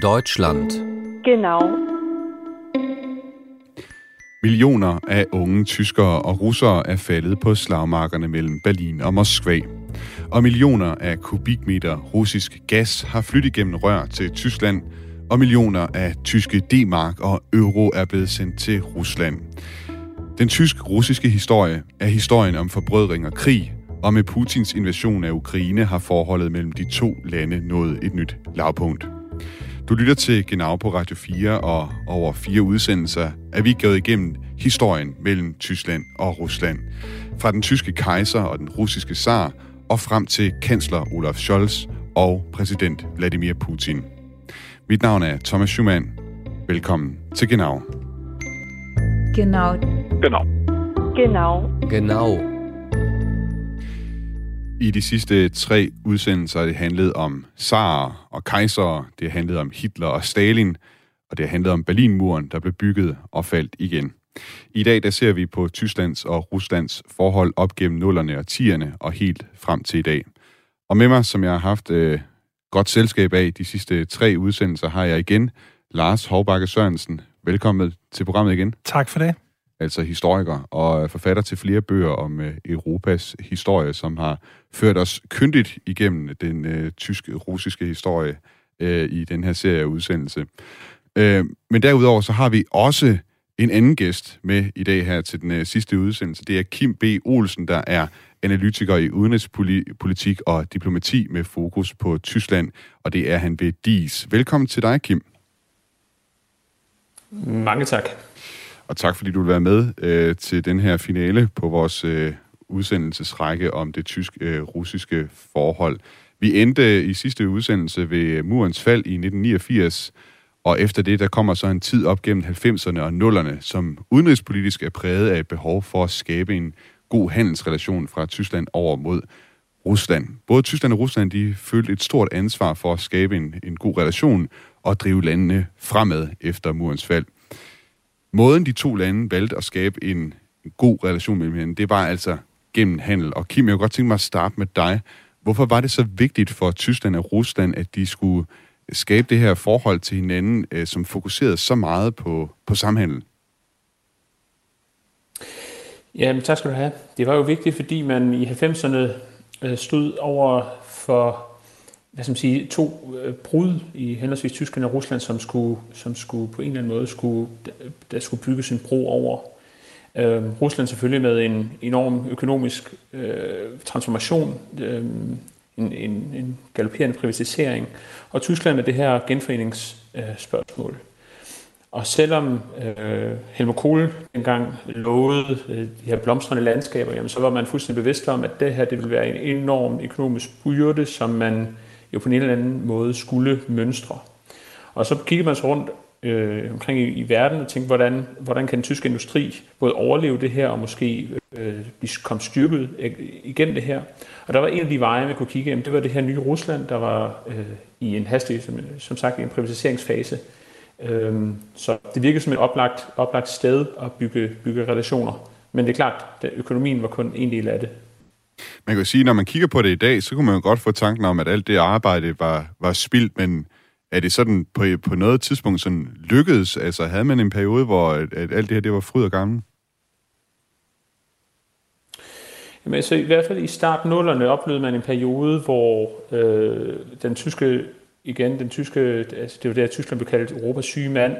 Deutschland. Genau. Millioner af unge tyskere og russere er faldet på slagmarkerne mellem Berlin og Moskva. Og millioner af kubikmeter russisk gas har flyttet igennem rør til Tyskland, og millioner af tyske D-mark og euro er blevet sendt til Rusland. Den tysk-russiske historie er historien om forbrødring og krig, og med Putins invasion af Ukraine har forholdet mellem de to lande nået et nyt lavpunkt. Du lytter til Genau på Radio 4, og over fire udsendelser er vi gået igennem historien mellem Tyskland og Rusland. Fra den tyske kejser og den russiske zar, og frem til kansler Olaf Scholz og præsident Vladimir Putin. Mit navn er Thomas Schumann. Velkommen til Genau. Genau. Genau. Genau. I de sidste tre udsendelser har det handlet om zarer og kejsere, det har handlet om Hitler og Stalin, og det har handlet om Berlinmuren, der blev bygget og faldt igen. I dag der ser vi på Tysklands og Ruslands forhold op gennem nullerne og tierne og helt frem til i dag. Og med mig, som jeg har haft øh, godt selskab af de sidste tre udsendelser, har jeg igen Lars Hovbakke Sørensen. Velkommen til programmet igen. Tak for det. Altså historiker og forfatter til flere bøger om øh, Europas historie, som har ført os kyndigt igennem den øh, tysk-russiske historie øh, i den her serie af udsendelse. Øh, men derudover så har vi også en anden gæst med i dag her til den øh, sidste udsendelse. Det er Kim B. Olsen, der er analytiker i udenrigspolitik og diplomati med fokus på Tyskland, og det er han ved DIS. Velkommen til dig, Kim. Mange tak. Og tak fordi du vil være med øh, til den her finale på vores øh, udsendelsesrække om det tysk-russiske øh, forhold. Vi endte øh, i sidste udsendelse ved øh, murens fald i 1989, og efter det, der kommer så en tid op gennem 90'erne og 0'erne, som udenrigspolitisk er præget af et behov for at skabe en god handelsrelation fra Tyskland over mod Rusland. Både Tyskland og Rusland, de følte et stort ansvar for at skabe en, en god relation og drive landene fremad efter murens fald. Måden de to lande valgte at skabe en, en god relation mellem hinanden, det var altså gennem handel. Og Kim, jeg kunne godt tænke mig at starte med dig. Hvorfor var det så vigtigt for Tyskland og Rusland, at de skulle skabe det her forhold til hinanden, øh, som fokuserede så meget på, på samhandel? Jamen, tak skal du have. Det var jo vigtigt, fordi man i 90'erne øh, stod over for hvad skal man sige, to øh, brud i henholdsvis Tyskland og Rusland, som skulle, som skulle på en eller anden måde skulle, der skulle bygges en bro over. Øh, Rusland selvfølgelig med en enorm økonomisk øh, transformation, øh, en, en, en galopperende privatisering, og Tyskland med det her genforeningsspørgsmål. Øh, og selvom øh, Helmut Kohl engang lovede øh, de her blomstrende landskaber, jamen, så var man fuldstændig bevidst om, at det her det ville være en enorm økonomisk byrde, som man jo på en eller anden måde skulle mønstre. Og så kiggede man så rundt øh, omkring i, i verden og tænkte, hvordan, hvordan kan den tyske industri både overleve det her og måske øh, komme styrket igennem det her. Og der var en af de veje, man kunne kigge igennem, det var det her nye Rusland, der var øh, i en hastig, som, som sagt, i en privatiseringsfase. Øh, så det virkede som et oplagt, oplagt sted at bygge, bygge relationer. Men det er klart, at økonomien var kun en del af det. Man kan sige, når man kigger på det i dag, så kunne man jo godt få tanken om, at alt det arbejde var, var spildt, men er det sådan på, på noget tidspunkt sådan lykkedes? Altså havde man en periode, hvor at, at alt det her det var fryd og gammel? Jamen, altså, i hvert fald i start nullerne oplevede man en periode, hvor øh, den tyske, igen, den tyske, altså det var det, at Tyskland blev kaldt Europas syge mand,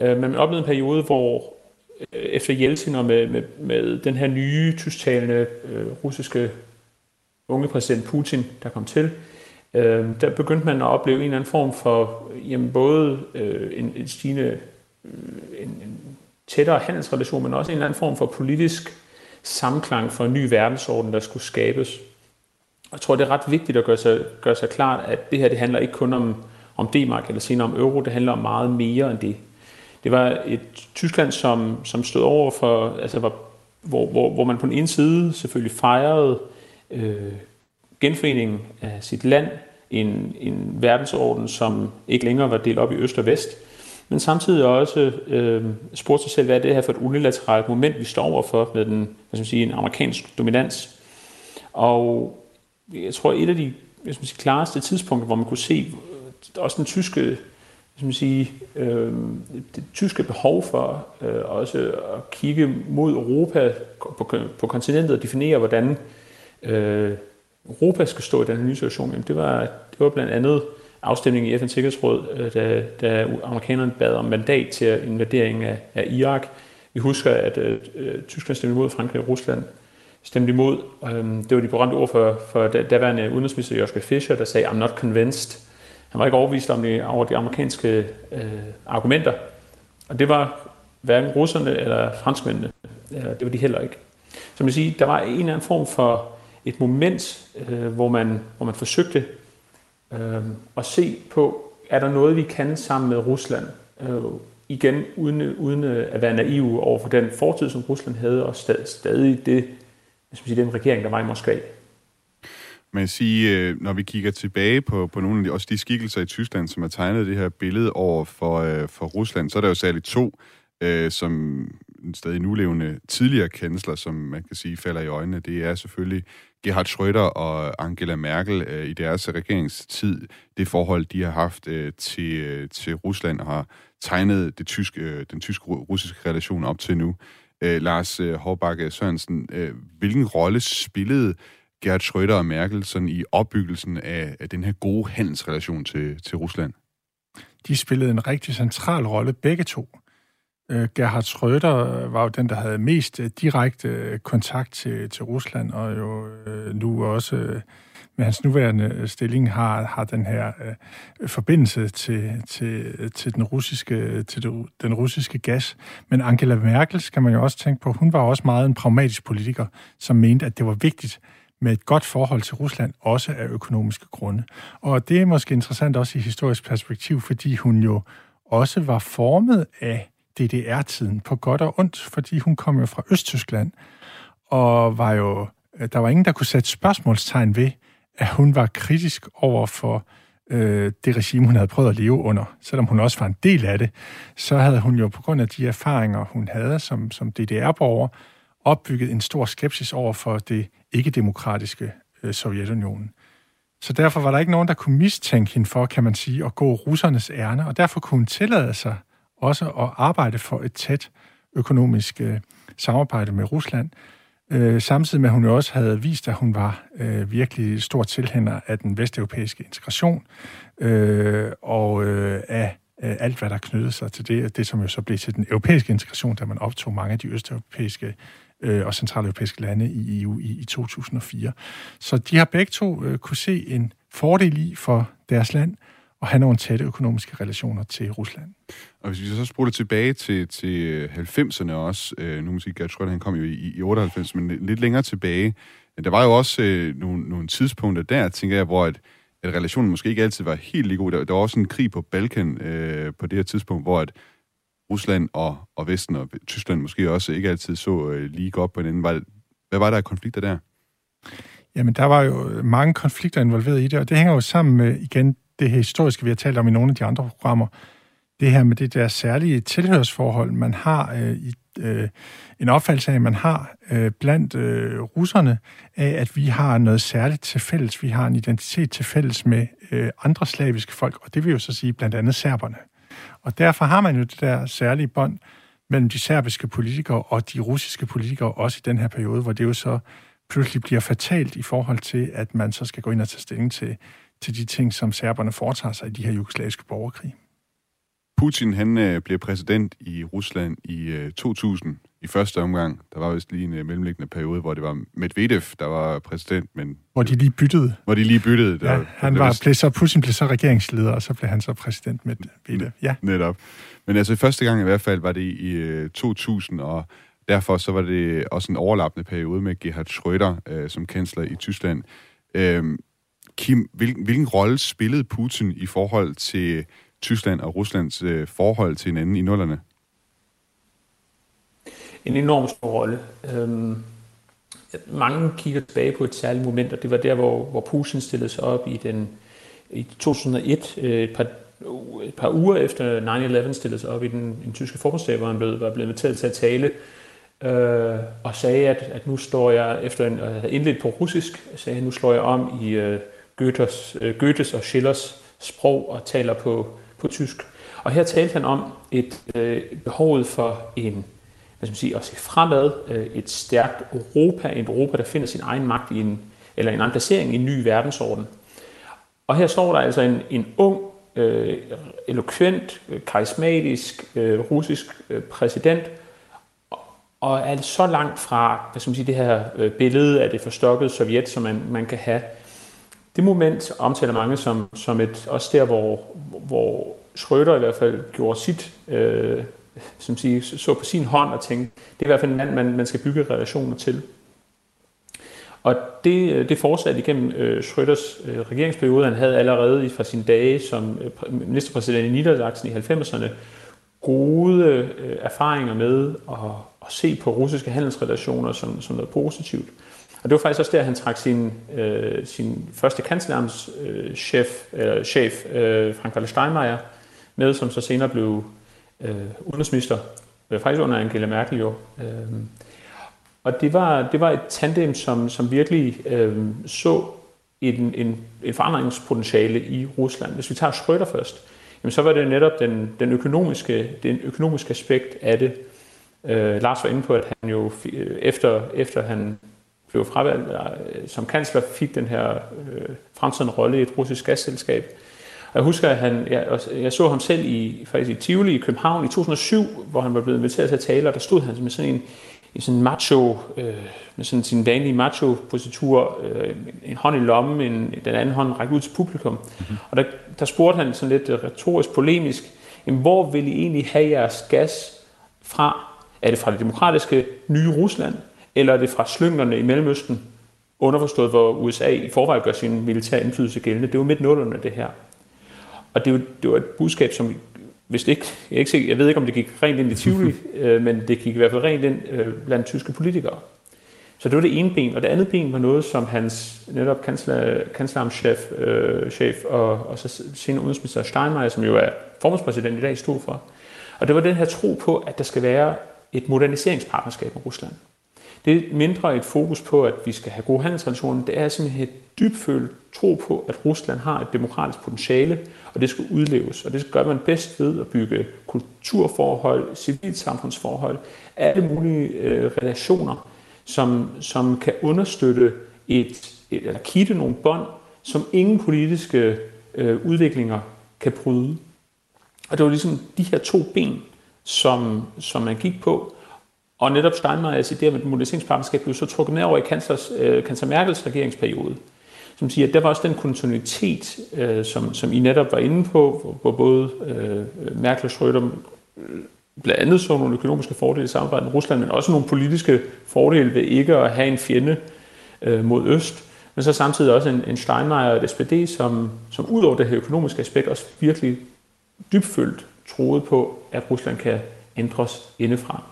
øh, men man oplevede en periode, hvor Øh, efter Jeltsin og med, med, med den her nye tysktalende øh, russiske unge præsident Putin, der kom til, øh, der begyndte man at opleve en eller anden form for jamen, både øh, en, en stigende, øh, en, en tættere handelsrelation, men også en eller anden form for politisk samklang for en ny verdensorden, der skulle skabes. Jeg tror, det er ret vigtigt at gøre sig, gøre sig klart, at det her det handler ikke kun om, om D-mark eller senere om euro, det handler om meget mere end det. Det var et Tyskland, som, som stod over for, altså var, hvor, hvor, hvor man på den ene side selvfølgelig fejrede øh, genforeningen af sit land, en, en verdensorden, som ikke længere var delt op i øst og vest, men samtidig også øh, spurgte sig selv, hvad er det her for et unilateralt moment, vi står overfor med den, hvad skal man sige, en amerikansk dominans. Og jeg tror, et af de hvis man sige, klareste tidspunkter, hvor man kunne se øh, også den tyske som sige, øh, det tyske behov for øh, også at kigge mod Europa på, på kontinentet og definere, hvordan øh, Europa skal stå i den her nye situation, jamen det, var, det var blandt andet afstemningen i FN's Sikkerhedsråd, øh, da, da amerikanerne bad om mandat til invadering af, af Irak. Vi husker, at øh, øh, Tyskland stemte imod, Frankrig og Rusland stemte imod. Øh, det var de berømte ord for, for daværende udenrigsminister Joschka Fischer, der sagde, I'm not convinced. Han var ikke overbevist om de, over de amerikanske øh, argumenter. Og det var hverken russerne eller franskmændene. Øh, det var de heller ikke. Så man siger, der var en eller anden form for et moment, øh, hvor, man, hvor man forsøgte øh, at se på, er der noget, vi kan sammen med Rusland? Øh, igen, uden, uden at være naiv over for den fortid, som Rusland havde, og stadig, stadig det, hvis man siger, den regering, der var i Moskva. Man sige, øh, når vi kigger tilbage på, på nogle af de, også de skikkelser i Tyskland, som har tegnet det her billede over for, øh, for Rusland, så er der jo særligt to, øh, som en stadig nulevende tidligere kansler, som man kan sige falder i øjnene. Det er selvfølgelig Gerhard Schröder og Angela Merkel øh, i deres regeringstid. Det forhold, de har haft øh, til, øh, til Rusland og har tegnet det tyske, øh, den tysk-russiske relation op til nu. Øh, Lars øh, Hårbakke Sørensen, øh, hvilken rolle spillede Gerhard Schröder og Merkel sådan i opbyggelsen af, af den her gode handelsrelation til, til Rusland? De spillede en rigtig central rolle, begge to. Øh, Gerhard Schröder øh, var jo den, der havde mest øh, direkte kontakt til, til Rusland, og jo nu også med hans nuværende stilling har, har den her øh, forbindelse til, til, til, den russiske, til det, den russiske gas. Men Angela Merkel, skal man jo også tænke på, hun var også meget en pragmatisk politiker, som mente, at det var vigtigt, med et godt forhold til Rusland, også af økonomiske grunde. Og det er måske interessant også i historisk perspektiv, fordi hun jo også var formet af DDR-tiden på godt og ondt, fordi hun kom jo fra Østtyskland, og var jo, øh, der var ingen, der kunne sætte spørgsmålstegn ved, at hun var kritisk over for øh, det regime, hun havde prøvet at leve under. Selvom hun også var en del af det, så havde hun jo på grund af de erfaringer, hun havde som, som DDR-borger, opbygget en stor skepsis over for det ikke-demokratiske øh, Sovjetunionen. Så derfor var der ikke nogen, der kunne mistænke hende for, kan man sige, at gå russernes ærne, og derfor kunne hun tillade sig også at arbejde for et tæt økonomisk øh, samarbejde med Rusland, øh, samtidig med, at hun jo også havde vist, at hun var øh, virkelig stor tilhænger af den vesteuropæiske integration øh, og øh, af øh, alt, hvad der knyttede sig til det, det som jo så blev til den europæiske integration, da man optog mange af de østeuropæiske øh, og centraleuropæiske lande i EU i, i 2004. Så de har begge to øh, kunne se en fordel i for deres land at have nogle tætte økonomiske relationer til Rusland. Og hvis vi så spoler tilbage til, til øh, 90'erne også, øh, nu må sige, Gert Schröder, han kom jo i, i 98, men lidt længere tilbage, der var jo også øh, nogle, nogle tidspunkter der, tænker jeg, hvor at, at relationen måske ikke altid var helt lige god. Der, der var også en krig på Balkan øh, på det her tidspunkt, hvor at Rusland og, og Vesten og Tyskland måske også ikke altid så øh, lige godt på hinanden. Var, hvad var der af konflikter der? Jamen, der var jo mange konflikter involveret i det, og det hænger jo sammen med, igen, det her historiske, vi har talt om i nogle af de andre programmer. Det her med det der særlige tilhørsforhold, man har øh, i øh, en opfattelse af, man har øh, blandt øh, russerne, af at vi har noget særligt til fælles. Vi har en identitet til fælles med øh, andre slaviske folk, og det vil jo så sige blandt andet serberne. Og derfor har man jo det der særlige bånd mellem de serbiske politikere og de russiske politikere, også i den her periode, hvor det jo så pludselig bliver fatalt i forhold til, at man så skal gå ind og tage stilling til, til de ting, som serberne foretager sig i de her jugoslaviske borgerkrig. Putin han øh, blev præsident i Rusland i øh, 2000 i første omgang. Der var vist lige en øh, mellemliggende periode, hvor det var Medvedev, der var præsident, men... Hvor de lige byttede. Hvor de lige byttede. Der, ja, han var, blev så, Putin blev så regeringsleder, og så blev han så præsident Medvedev. Ja. Netop. Men altså første gang i hvert fald var det i øh, 2000, og derfor så var det også en overlappende periode med Gerhard Schröder øh, som kansler i Tyskland. Øh, Kim, hvilken, hvilken rolle spillede Putin i forhold til Tyskland og Ruslands øh, forhold til hinanden i nullerne? En enorm stor rolle. Øhm, mange kigger tilbage på et særligt moment, og det var der, hvor, hvor Putin stillede sig op i den i 2001, øh, et par, et par uger efter 9-11 stillede sig op i den, den tyske forbundsdag, hvor han blev, var blevet inviteret til at tale, øh, og sagde, at, at nu står jeg, efter en, at have indledt på russisk, sagde nu slår jeg om i øh, Goethes, øh, Goethes og Schillers sprog og taler på, på tysk. Og her talte han om et øh, behovet for en, hvad skal man sige, at se fremad, øh, et stærkt Europa, et Europa, der finder sin egen magt i en, eller en anden placering i en ny verdensorden. Og her står der altså en, en ung, øh, eloquent, øh, karismatisk øh, russisk øh, præsident, og er så langt fra hvad skal man sige, det her øh, billede af det forstokkede Sovjet, som man, man kan have. Det moment omtaler mange som, som et, også der, hvor, hvor Schröder i hvert fald gjorde sit, øh, som siger, så på sin hånd og tænkte, det er i hvert fald en mand, man, man skal bygge relationer til. Og det, øh, det fortsatte igennem øh, Schröders øh, regeringsperiode. Han havde allerede fra sine dage som øh, ministerpræsident i Niedersachsen i 90'erne gode øh, erfaringer med at, at se på russiske handelsrelationer som, som noget positivt. Og det var faktisk også der, han trak sin, øh, sin første kanslerens øh, chef, eller chef øh, Frank-Walter Steinmeier, med, som så senere blev øh, udenrigsminister, øh, faktisk under Angela Merkel jo. Øh, og det var, det var et tandem, som, som virkelig øh, så en, en, en forandringspotentiale i Rusland. Hvis vi tager Schröder først, jamen så var det netop den, den, økonomiske, den økonomiske aspekt af det. Øh, Lars var inde på, at han jo øh, efter, efter han blev fravalgt øh, som kansler, fik den her øh, fremtidende rolle i et russisk gasselskab. Og jeg husker, at han, jeg, jeg så ham selv i, faktisk i Tivoli i København i 2007, hvor han var blevet inviteret til at tale, og der stod han med sådan en, i sådan en macho, øh, med sådan sin vanlige macho-positur, øh, en hånd i lommen, en, den anden hånd rækket ud til publikum. Mm-hmm. Og der, der spurgte han sådan lidt retorisk, polemisk, jamen, hvor vil I egentlig have jeres gas fra? Er det fra det demokratiske nye Rusland, eller er det fra slynglerne i Mellemøsten, underforstået, hvor USA i forvejen gør sin militær indflydelse gældende? Det var midt nullerne, det her. Og det var, det var et budskab, som hvis det ikke, jeg, ikke, jeg ved ikke, om det gik rent ind i Tivoli, øh, men det gik i hvert fald rent ind øh, blandt tyske politikere. Så det var det ene ben, og det andet ben var noget, som hans netop kansler, kansleramtschef øh, chef, og, og så senere udenrigsminister Steinmeier, som jo er formandspræsident i dag, stod for. Og det var den her tro på, at der skal være et moderniseringspartnerskab med Rusland. Det er mindre et fokus på, at vi skal have gode handelsrelationer. Det er simpelthen et dybfølt tro på, at Rusland har et demokratisk potentiale, og det skal udleves. Og det gør man bedst ved at bygge kulturforhold, civilsamfundsforhold, alle mulige øh, relationer, som, som kan understøtte et, et, eller kitte nogle bånd, som ingen politiske øh, udviklinger kan bryde. Og det var ligesom de her to ben, som, som man gik på. Og netop Steinmeiers idé med et moderniseringspartnerskab blev så trukket ned over i kanslers, øh, Merkels regeringsperiode som siger, at der var også den kontinuitet, øh, som, som I netop var inde på, hvor både øh, Merkel og Schröder blandt andet så nogle økonomiske fordele i samarbejdet med Rusland, men også nogle politiske fordele ved ikke at have en fjende øh, mod øst. Men så samtidig også en, en Steinmeier og et SPD, som, som ud over det her økonomiske aspekt også virkelig dybfølt troede på, at Rusland kan ændres indefra.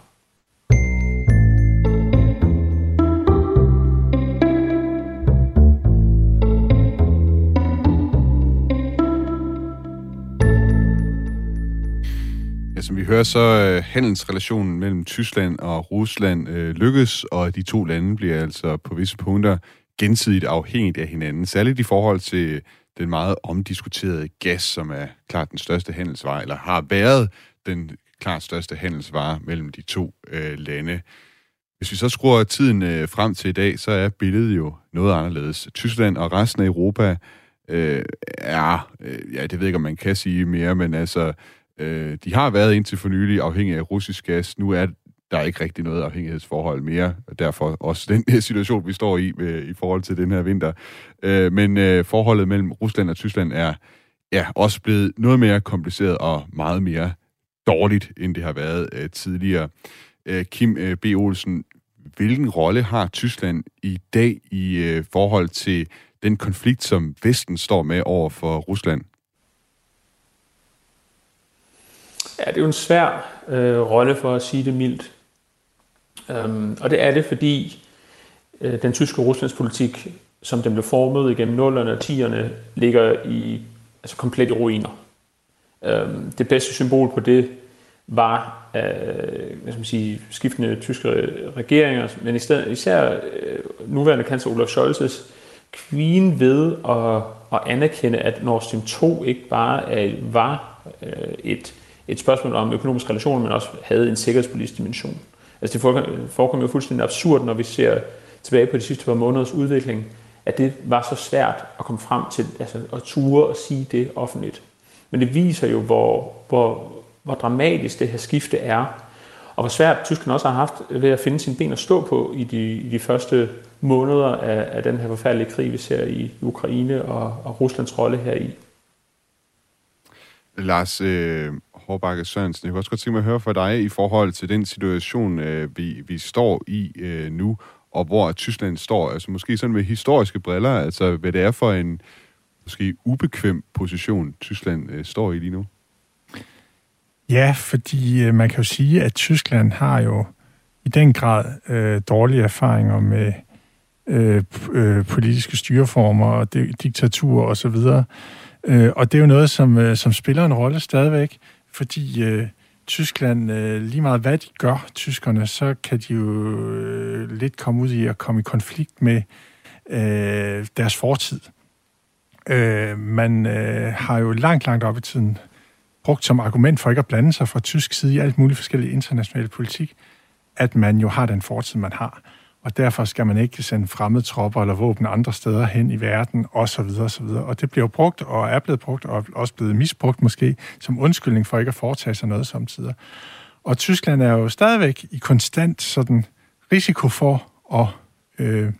Øh, som vi hører, så øh, handelsrelationen mellem Tyskland og Rusland øh, lykkes, og de to lande bliver altså på visse punkter gensidigt afhængigt af hinanden, særligt i forhold til øh, den meget omdiskuterede gas, som er klart den største handelsvare, eller har været den klart største handelsvare mellem de to øh, lande. Hvis vi så skruer tiden øh, frem til i dag, så er billedet jo noget anderledes. Tyskland og resten af Europa øh, er, øh, ja, det ved jeg ikke, om man kan sige mere, men altså Øh, de har været indtil for nylig afhængige af russisk gas. Nu er der er ikke rigtig noget afhængighedsforhold mere, og derfor også den situation, vi står i øh, i forhold til den her vinter. Øh, men øh, forholdet mellem Rusland og Tyskland er ja, også blevet noget mere kompliceret og meget mere dårligt, end det har været øh, tidligere. Øh, Kim øh, B. Olsen, hvilken rolle har Tyskland i dag i øh, forhold til den konflikt, som Vesten står med over for Rusland? Ja, det er jo en svær øh, rolle for at sige det mildt. Øhm, og det er det, fordi øh, den tyske Ruslandspolitik, som den blev formet igennem 0'erne og 10'erne, ligger i altså komplet i ruiner. Øhm, det bedste symbol på det var øh, hvad skal man sige, skiftende tyske regeringer, men i stedet, især øh, nuværende kansler Olaf Scholz's kvien ved at, at anerkende, at Nord Stream 2 ikke bare er, var øh, et et spørgsmål om økonomiske relationer, men også havde en sikkerhedspolitisk dimension. Altså det forekommer jo fuldstændig absurd, når vi ser tilbage på de sidste par måneders udvikling, at det var så svært at komme frem til, altså at ture og sige det offentligt. Men det viser jo, hvor, hvor, hvor dramatisk det her skifte er, og hvor svært Tyskland også har haft ved at finde sine ben at stå på i de, i de første måneder af, af den her forfærdelige krig, vi ser i Ukraine og, og Ruslands rolle her i. Lars øh, Hårbakke Sørensen, jeg kunne også godt tænke mig at høre fra dig i forhold til den situation, øh, vi, vi står i øh, nu, og hvor Tyskland står, altså måske sådan med historiske briller, altså hvad det er for en måske ubekvem position, Tyskland øh, står i lige nu? Ja, fordi øh, man kan jo sige, at Tyskland har jo i den grad øh, dårlige erfaringer med øh, øh, politiske styreformer og diktatur og så videre. Øh, og det er jo noget, som, øh, som spiller en rolle stadigvæk, fordi øh, Tyskland, øh, lige meget hvad de gør, tyskerne, så kan de jo øh, lidt komme ud i at komme i konflikt med øh, deres fortid. Øh, man øh, har jo langt, langt op i tiden brugt som argument for ikke at blande sig fra tysk side i alt muligt forskellige internationale politik, at man jo har den fortid, man har. Og derfor skal man ikke sende fremmede tropper eller våben andre steder hen i verden, osv. osv. Og det bliver brugt, og er blevet brugt, og også blevet misbrugt måske, som undskyldning for ikke at foretage sig noget samtidig. Og Tyskland er jo stadigvæk i konstant sådan risiko for at øh,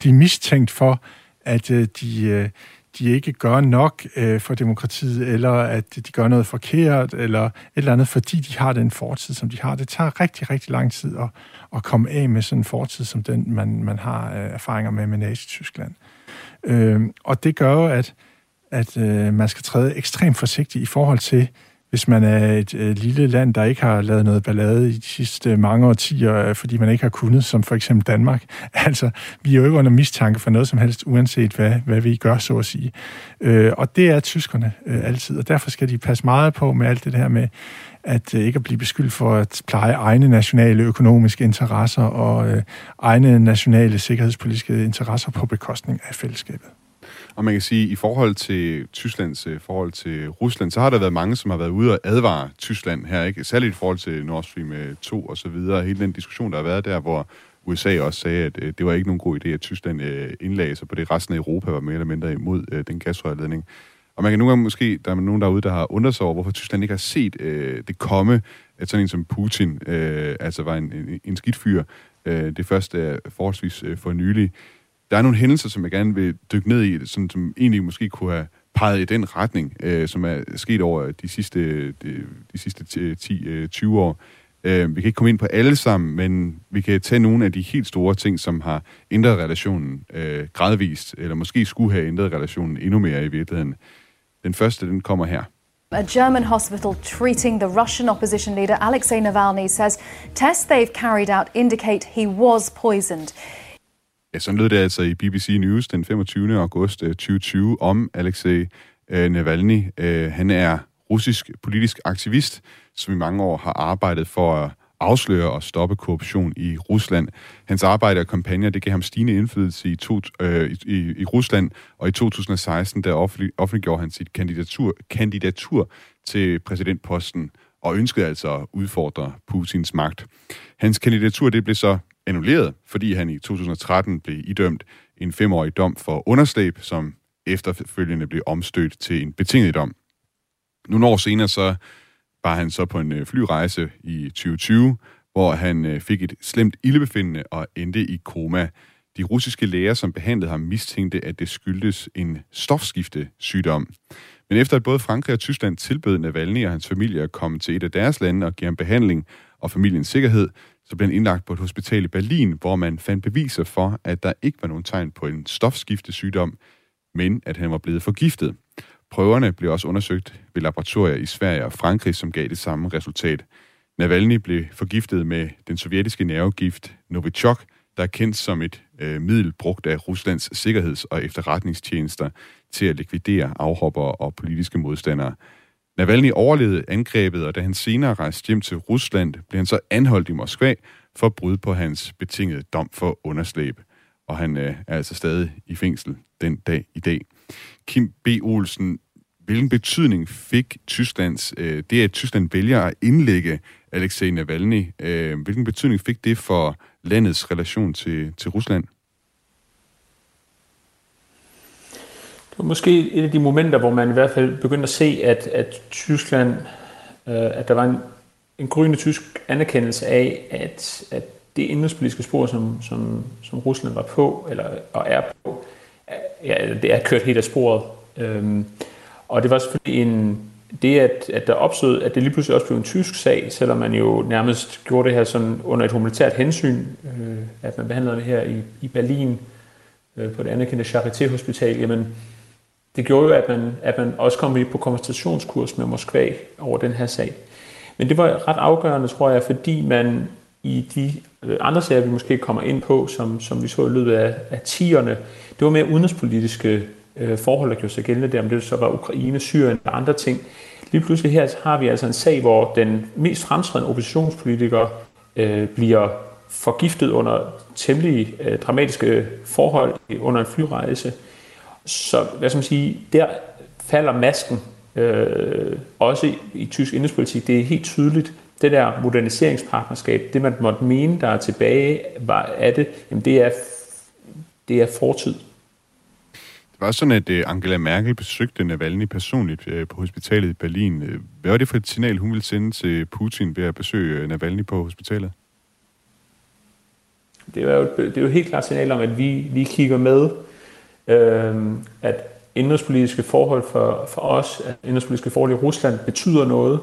blive mistænkt for, at øh, de, øh, de ikke gør nok øh, for demokratiet, eller at de gør noget forkert, eller et eller andet, fordi de har den fortid, som de har. Det tager rigtig, rigtig lang tid at, at komme af med sådan en fortid, som den, man, man har øh, erfaringer med med Nazi-Tyskland. Øh, og det gør jo, at, at øh, man skal træde ekstremt forsigtigt i forhold til, hvis man er et øh, lille land, der ikke har lavet noget ballade i de sidste mange årtier, øh, fordi man ikke har kunnet, som for eksempel Danmark. Altså, vi er jo ikke under mistanke for noget som helst, uanset hvad, hvad vi gør, så at sige. Øh, og det er tyskerne øh, altid, og derfor skal de passe meget på med alt det her med, at øh, ikke at blive beskyldt for at pleje egne nationale økonomiske interesser og øh, egne nationale sikkerhedspolitiske interesser på bekostning af fællesskabet. Og man kan sige, at i forhold til Tysklands øh, forhold til Rusland, så har der været mange, som har været ude og advare Tyskland her, ikke? Særligt i forhold til Nord Stream øh, 2 og så videre. Hele den diskussion, der har været der, hvor USA også sagde, at øh, det var ikke nogen god idé, at Tyskland øh, indlagde sig på det. Resten af Europa var mere eller mindre imod den gasrørledning. Og man kan nogle gange måske, der er nogen derude, der har undret sig over, hvorfor Tyskland ikke har set øh, det komme, at sådan en som Putin, øh, altså var en, en, en skidt fyr, øh, det første er forholdsvis øh, for nylig, der er nogle hændelser, som jeg gerne vil dykke ned i, sådan, som egentlig måske kunne have peget i den retning, øh, som er sket over de sidste, de, de sidste 10-20 øh, år. Øh, vi kan ikke komme ind på alle sammen, men vi kan tage nogle af de helt store ting, som har ændret relationen øh, gradvist, eller måske skulle have ændret relationen endnu mere i virkeligheden. Den første, den kommer her. A German hospital treating the Russian opposition leader Alexei Navalny says tests they've carried out indicate he was poisoned. Ja, sådan lød det altså i BBC News den 25. august øh, 2020 om Alexei øh, Navalny. Øh, han er russisk politisk aktivist, som i mange år har arbejdet for at afsløre og stoppe korruption i Rusland. Hans arbejde og kampagner, det gav ham stigende indflydelse i, to, øh, i, i Rusland, og i 2016, der offentlig, offentliggjorde han sit kandidatur, kandidatur til præsidentposten, og ønskede altså at udfordre Putins magt. Hans kandidatur, det blev så annulleret, fordi han i 2013 blev idømt en femårig dom for underslæb, som efterfølgende blev omstødt til en betinget dom. Nogle år senere så var han så på en øh, flyrejse i 2020, hvor han øh, fik et slemt ildebefindende og endte i koma. De russiske læger, som behandlede ham, mistænkte, at det skyldtes en stofskiftesygdom. Men efter at både Frankrig og Tyskland tilbød Navalny og hans familie at komme til et af deres lande og give ham behandling og familiens sikkerhed, så blev han indlagt på et hospital i Berlin, hvor man fandt beviser for, at der ikke var nogen tegn på en stofskiftesygdom, men at han var blevet forgiftet. Prøverne blev også undersøgt ved laboratorier i Sverige og Frankrig, som gav det samme resultat. Navalny blev forgiftet med den sovjetiske nervegift Novichok, der er kendt som et øh, middel brugt af Ruslands sikkerheds- og efterretningstjenester til at likvidere afhoppere og politiske modstandere. Navalny overlevede angrebet, og da han senere rejste hjem til Rusland, blev han så anholdt i Moskva for brud på hans betingede dom for underslæb. Og han øh, er altså stadig i fængsel den dag i dag. Kim B. Olsen, hvilken betydning fik Tysklands, øh, det at Tyskland vælger at indlægge Alexei Navalny, øh, hvilken betydning fik det for landets relation til, til Rusland? Det var måske et af de momenter, hvor man i hvert fald begyndte at se, at, at Tyskland, øh, at der var en, en gryende tysk anerkendelse af, at, at det indrigspolitiske spor, som, som, som Rusland var på, eller og er på, ja, det er kørt helt af sporet. Øhm, og det var selvfølgelig en, det, at, at der opstod, at det lige pludselig også blev en tysk sag, selvom man jo nærmest gjorde det her sådan under et humanitært hensyn, øh, at man behandlede det her i, i Berlin øh, på det anerkendte Charité-hospital, jamen det gjorde jo, at man, at man også kom på konversationskurs med Moskva over den her sag. Men det var ret afgørende, tror jeg, fordi man i de øh, andre sager, vi måske kommer ind på, som, som vi så i løbet af, af tierne, det var mere udenrigspolitiske øh, forhold, der gjorde sig gældende der, om det så var Ukraine, Syrien og andre ting. Lige pludselig her har vi altså en sag, hvor den mest fremtrædende oppositionspolitiker øh, bliver forgiftet under temmelig øh, dramatiske forhold under en flyrejse. Så hvad skal man sige, der falder masken øh, også i, i tysk indrigspolitik. Det er helt tydeligt, det der moderniseringspartnerskab, det man måtte mene, der er tilbage var af det, jamen det er, det er fortid. Det var sådan, at øh, Angela Merkel besøgte Navalny personligt øh, på hospitalet i Berlin. Øh, hvad var det for et signal, hun ville sende til Putin ved at besøge Navalny på hospitalet? Det er jo, det er jo helt klart signal om, at vi, vi kigger med, øh, at indrigspolitiske forhold for, for os, at indrigspolitiske forhold i Rusland betyder noget.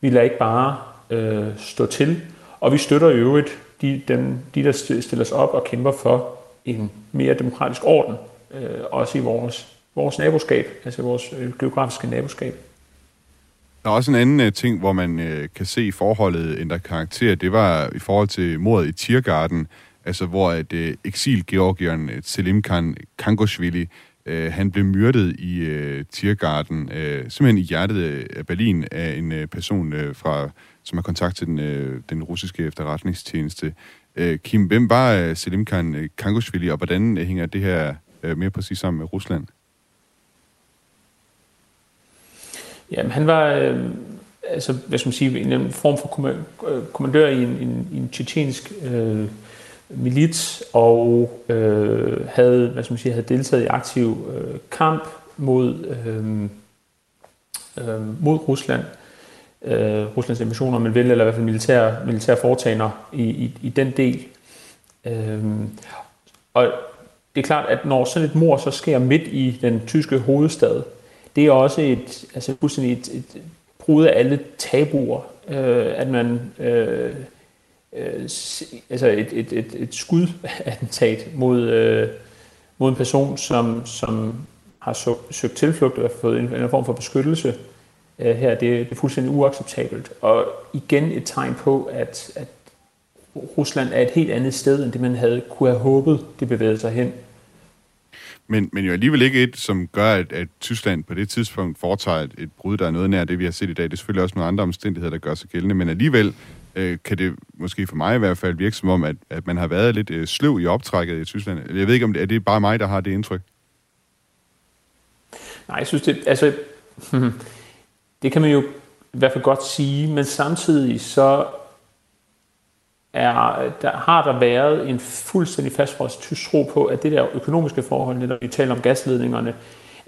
Vi lader ikke bare øh, stå til. Og vi støtter i øvrigt de, dem, de, der stiller sig op og kæmper for en mere demokratisk orden, øh, også i vores, vores naboskab, altså vores øh, geografiske naboskab. Der er også en anden uh, ting, hvor man uh, kan se forholdet ændre karakter. Det var i forhold til mordet i Tiergarten, altså hvor at øh, eksilgeorgieren øh, Selimkan Kangoshvili, øh, han blev myrdet i øh, Tiergarten, øh, simpelthen i hjertet øh, af Berlin af en øh, person øh, fra som har kontakt til den, øh, den russiske efterretningstjeneste. Øh, Kim, hvem var øh, Selimkan øh, Kangoshvili, og hvordan øh, hænger det her øh, mere præcis sammen med Rusland? Jamen, han var, øh, altså, hvad skal man sige, en form for øh, kommandør i en, en, en tjetjensk øh, milits, og øh, havde, hvad skal man sige, havde deltaget i aktiv øh, kamp mod, øh, øh, mod Rusland øh, Ruslands invasioner, men vel eller i hvert fald militære, militære foretagender i, i, i den del. Øh, og det er klart, at når sådan et mor så sker midt i den tyske hovedstad, det er også et, altså fuldstændig et, et brud af alle tabuer, øh, at man øh, øh, altså et, et, et, et skudattentat mod, øh, mod en person, som, som har søgt tilflugt og fået en, en form for beskyttelse, øh, her, det, det er fuldstændig uacceptabelt. Og igen et tegn på, at, at Rusland er et helt andet sted, end det man havde kunne have håbet, det bevægede sig hen. Men, men jo alligevel ikke et, som gør, at, at Tyskland på det tidspunkt foretager et, et brud, der er noget nær det, vi har set i dag. Det er selvfølgelig også nogle andre omstændigheder, der gør sig gældende, men alligevel øh, kan det måske for mig i hvert fald virke som om, at, at man har været lidt øh, sløv i optrækket i Tyskland. Jeg ved ikke, om det er det bare mig, der har det indtryk? Nej, jeg synes det, altså, Det kan man jo i hvert fald godt sige, men samtidig så er, der har der været en fuldstændig fastfrosset tysk tro på, at det der økonomiske forhold, når vi taler om gasledningerne,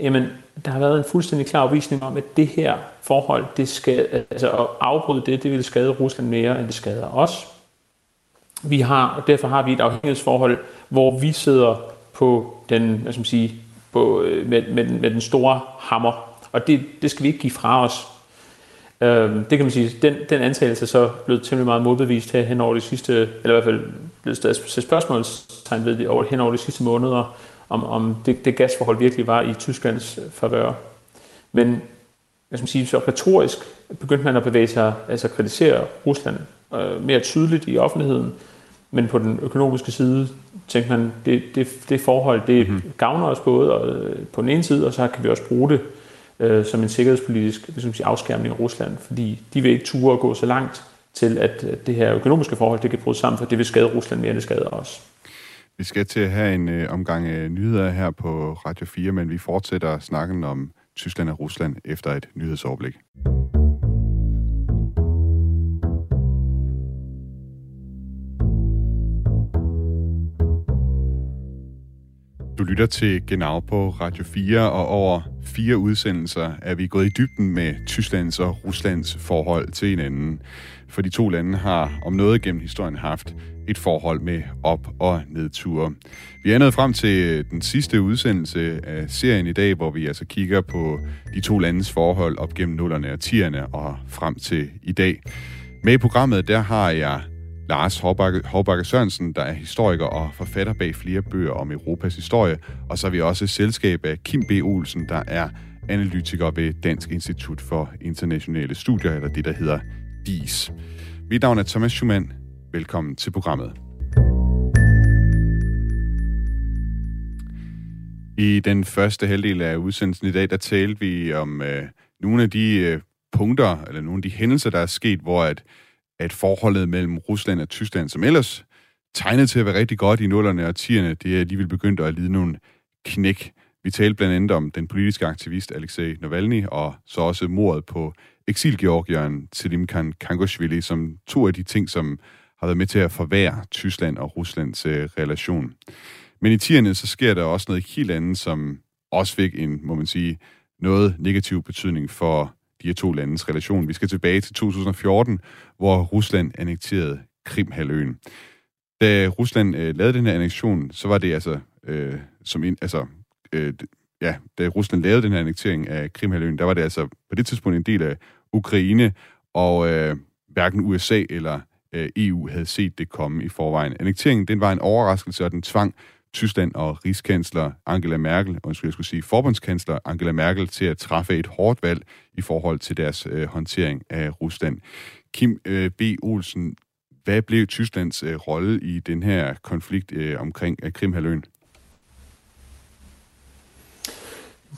jamen, der har været en fuldstændig klar opvisning om, at det her forhold, det skal, altså at afbryde det, det vil skade Rusland mere, end det skader os. Vi har, og derfor har vi et afhængighedsforhold, hvor vi sidder på den, hvad skal man sige, på, øh, med, med, med den store hammer og det, det skal vi ikke give fra os. Øhm, det kan man sige, den, den antagelse er så blevet temmelig meget modbevist her hen over de sidste, eller i hvert fald blevet stadig spørgsmålstegn ved det over, hen over de sidste måneder, om, om det, det gasforhold virkelig var i Tysklands favør. Men hvad skal sige, så retorisk begyndte man at bevæge sig, altså kritisere Rusland øh, mere tydeligt i offentligheden, men på den økonomiske side tænkte man, det, det, det forhold, det mm-hmm. gavner os både og, øh, på den ene side, og så kan vi også bruge det øh, som en sikkerhedspolitisk hvis sige, afskærmning af Rusland, fordi de vil ikke ture at gå så langt til, at det her økonomiske forhold det kan bryde sammen, for det vil skade Rusland mere, end det skader os. Vi skal til at have en øh, omgang øh, nyheder her på Radio 4, men vi fortsætter snakken om Tyskland og Rusland efter et nyhedsoverblik. Du lytter til Genau på Radio 4, og over fire udsendelser er vi gået i dybden med Tysklands og Ruslands forhold til hinanden. For de to lande har om noget gennem historien haft et forhold med op- og nedture. Vi er nået frem til den sidste udsendelse af serien i dag, hvor vi altså kigger på de to landes forhold op gennem nullerne og tierne og frem til i dag. Med i programmet, der har jeg Lars Håbakke Sørensen, der er historiker og forfatter bag flere bøger om Europas historie, og så har vi også selskab af Kim B. Olsen, der er analytiker ved Dansk Institut for Internationale Studier, eller det, der hedder DIS. Mit navn er Thomas Schumann. Velkommen til programmet. I den første halvdel af udsendelsen i dag, der talte vi om øh, nogle af de øh, punkter, eller nogle af de hændelser, der er sket, hvor at at forholdet mellem Rusland og Tyskland, som ellers tegnede til at være rigtig godt i nullerne og tierne, det er alligevel begyndt at lide nogle knæk. Vi talte blandt andet om den politiske aktivist Alexei Navalny, og så også mordet på eksilgeorgieren Selimkan Kangoshvili, som to af de ting, som har været med til at forvære Tyskland og Ruslands øh, relation. Men i tierne, så sker der også noget helt andet, som også fik en, må man sige, noget negativ betydning for de her to landes relation. Vi skal tilbage til 2014, hvor Rusland annekterede Krimhaløen. Da Rusland øh, lavede den her annexion, så var det altså, øh, som en, altså øh, ja, da Rusland lavede den her annektering af Krimhaløen, der var det altså på det tidspunkt en del af Ukraine, og øh, hverken USA eller øh, EU havde set det komme i forvejen. Annekteringen, den var en overraskelse, og den tvang Tyskland og rigskansler Angela Merkel, og jeg skulle sige forbundskansler Angela Merkel, til at træffe et hårdt valg i forhold til deres øh, håndtering af Rusland. Kim øh, B. Olsen, hvad blev Tysklands øh, rolle i den her konflikt øh, omkring øh, Krimhaløen?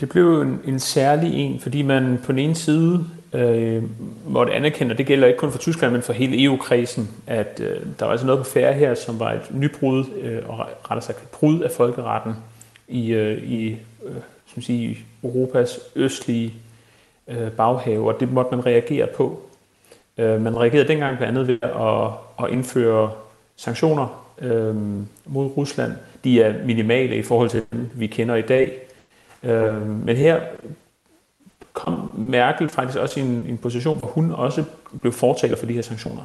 Det blev en, en særlig en, fordi man på den ene side øh, måtte anerkende, og det gælder ikke kun for Tyskland, men for hele EU-kredsen, at øh, der var altså noget på færre her, som var et nybrud, øh, og retter sig et brud af folkeretten i, øh, i øh, som sige, Europas østlige øh, baghave, og det måtte man reagere på. Øh, man reagerede dengang blandt andet ved at, at indføre sanktioner øh, mod Rusland. De er minimale i forhold til dem, vi kender i dag. Øh, men her kom Merkel faktisk også i en, en position, hvor hun også blev fortaler for de her sanktioner.